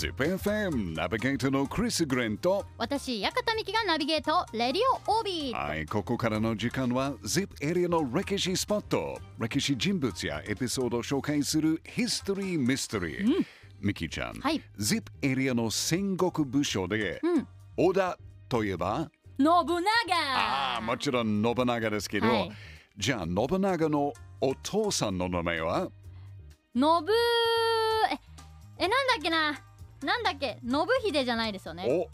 ZIPFM ナビゲーターのクリス・グレンと。私、館美希がナビゲート、レディオオービー。はい、ここからの時間は ZIP エリアの歴史スポット。歴史人物やエピソードを紹介するヒストリー・ミステリー、ミキちゃん、はい。ZIP エリアの戦国武将で、織田といえば？信長。ああもちろん信長ですけど、はい。じゃあ信長のお父さんの名前は？信え、え、なんだっけななんだっけ？信秀じゃないですよね。お。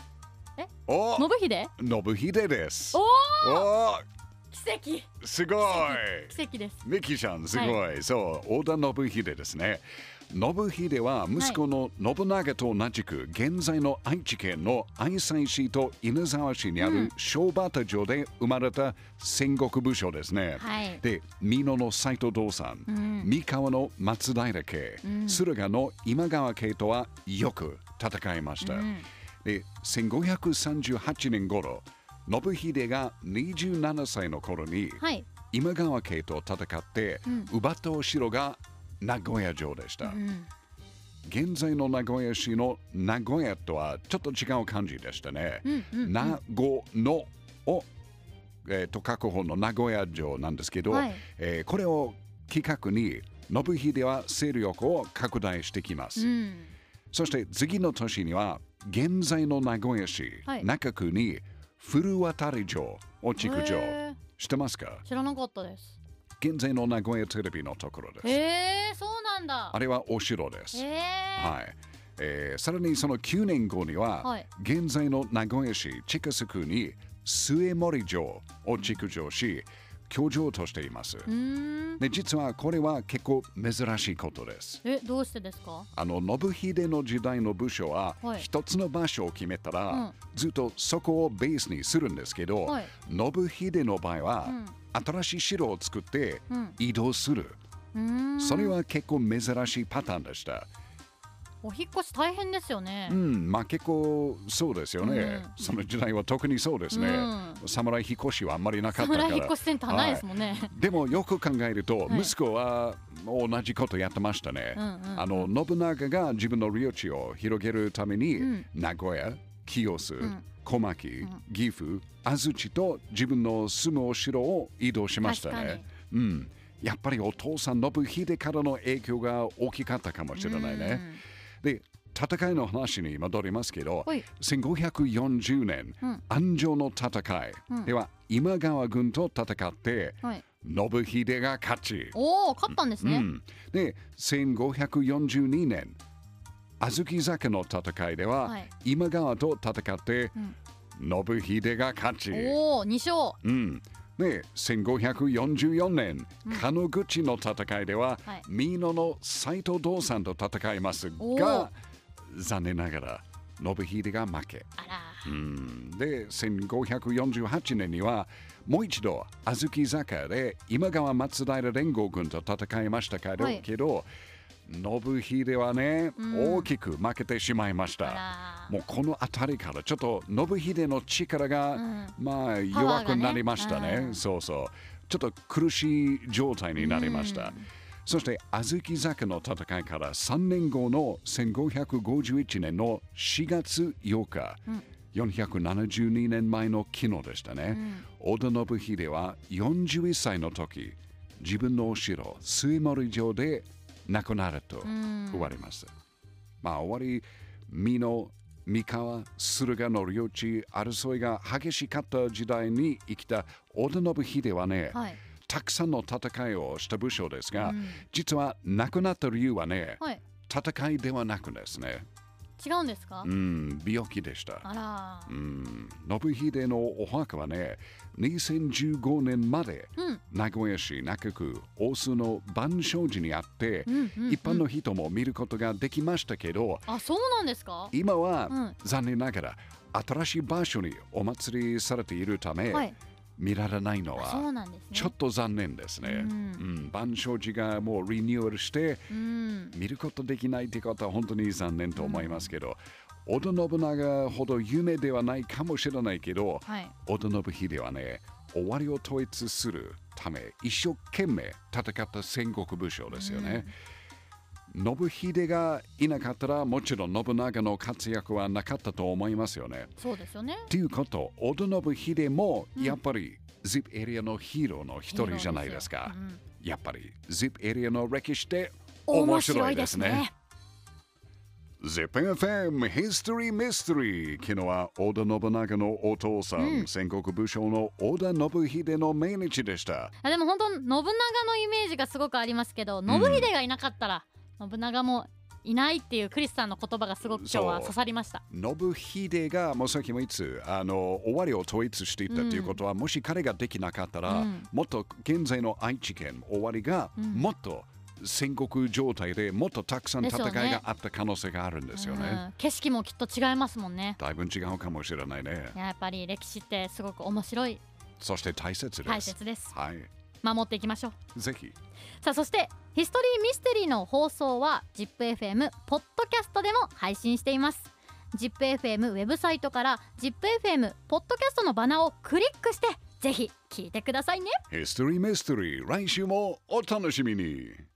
え？お。信秀？信秀です。おおお。奇跡。すごい。奇跡です。ミキちゃんすごい、そう織田信秀ですね信秀は息子の信長と同じく現在の愛知県の愛西市と稲沢市にある小畑城で生まれた戦国武将ですね、はい。で美濃の斎藤道さん、三河の松平家、駿河の今川家とはよく戦いました、で1538年頃信秀が27歳の頃に、はい。今川家と戦って、奪ったお城が名古屋城でした、現在の名古屋市の名古屋とはちょっと違う感じでしたね、名護のを、えーと書く方の名古屋城なんですけど、はい。えーこれをきっかけに信秀は勢力を拡大してきます、うん。そして次の年には現在の名古屋市、はい。中区に古渡城を築城知ってますか？知らなかったです。現在の名古屋テレビのところです。へえ、そうなんだ。あれはお城です。へえ。はい。えーさらにその9年後には、はい現在の名古屋市近く区に末森城を築城し、居城としています。で実はこれは結構珍しいことです。え、どうしてですか？あの信秀の時代の武将ははい一つの場所を決めたら、うんずっとそこをベースにするんですけど、はい信秀の場合は、うん新しい城を作ってうん移動する、うーん。それは結構珍しいパターンでした。お引っ越し大変ですよねう。ん、まあ結構そうですよね。うその時代は特にそうですね。う侍引っ越しはあんまりなかったから。侍引っ越しセンターないですもんね。でもよく考えると、はい息子は同じことやってましたね。うんうんうんあの信長が自分の領地を広げるために、うん名古屋、清須、ん。小牧、岐阜、安土と自分の住むお城を移動しましたね。うん、やっぱりお父さん信秀からの影響が大きかったかもしれないね。で戦いの話に戻りますけど、はい。1540年、うん。安城の戦い、では今川軍と戦って、はい。信秀が勝ち、おお、勝ったんですね。うん、で1542年小豆坂の戦いでは、はい。今川と戦って、信秀が勝ち、おお、二勝。うん、で1544年、鹿野口の戦いでは、はい。美濃の斎藤道さんと戦いますおが残念ながら信秀が負け、あら。うん、で1548年にはもう一度小豆坂で今川松平連合軍と戦いましたけど,、はい。けど信秀はね、大きく負けてしまいました。もうこの辺りからちょっと信秀の力が、んまあ弱くなりましたね。うんそうそう。ちょっと苦しい状態になりました。そして小豆坂の戦いから3年後の1551年の4月8日、472年前の昨日でしたね。織田信秀は41歳の時、自分のお城、末森城で亡くなると言われます。まあ終わり、美濃、三河、駿河の領地、争いが激しかった時代に生きた織田信秀はね、はい。たくさんの戦いをした武将ですが、実は亡くなった理由はね、はい。戦いではなくですね、違うんですか？うん、病気でした。あら。うん、信秀のお墓はね、2015年までうん。名古屋市中区大須の万象寺にあって、んうんうん一般の人も見ることができましたけど、あ、そうなんですか？今は、うん残念ながら新しい場所にお祭りされているため、はい。見られないのは。ちょっと残念ですね。ううんん、万象寺がもうリニューアルしてうん。見ることできないってことは本当に残念と思いますけど、織田信長ほど有名ではないかもしれないけど、はい。織田信秀はね、終わりを統一するため一生懸命戦った戦国武将ですよね。信秀がいなかったらもちろん信長の活躍はなかったと思いますよね。そうですよねということ、織田信秀もやっぱり ZIP エリアのヒーローの一人じゃないですか。うんやっぱり ZIP エリアの歴史って面面白いですすねね。ZIPFM History Mystery 昨日は織田信長のお父さん、戦国武将の織田信秀の命日でした。あでも本当信長のイメージがすごくありますけど信秀がいなかったら、信長もいないっていうクリスさんの言葉がすごく今日は刺さりました信秀がもうさっきもいつあの終わりを統一していったということは、もし彼ができなかったら、うんもっと現在の愛知県終わりが、もっと戦国状態でもっとたくさん戦いがあった可能性があるんですよね。うん景色もきっと違いますもんねだいぶ違うかもしれないね。やっぱり歴史ってすごく面白いそして大切です。大切ですはい。守っていきましょうぜひ。さあそしてヒストリーミステリーの放送は ZIPFM ポッドキャストでも配信しています ZIPFM ウェブサイトから ZIPFM ポッドキャストのバナーをクリックしてぜひ聞いてくださいね History Mystery 来週もお楽しみに。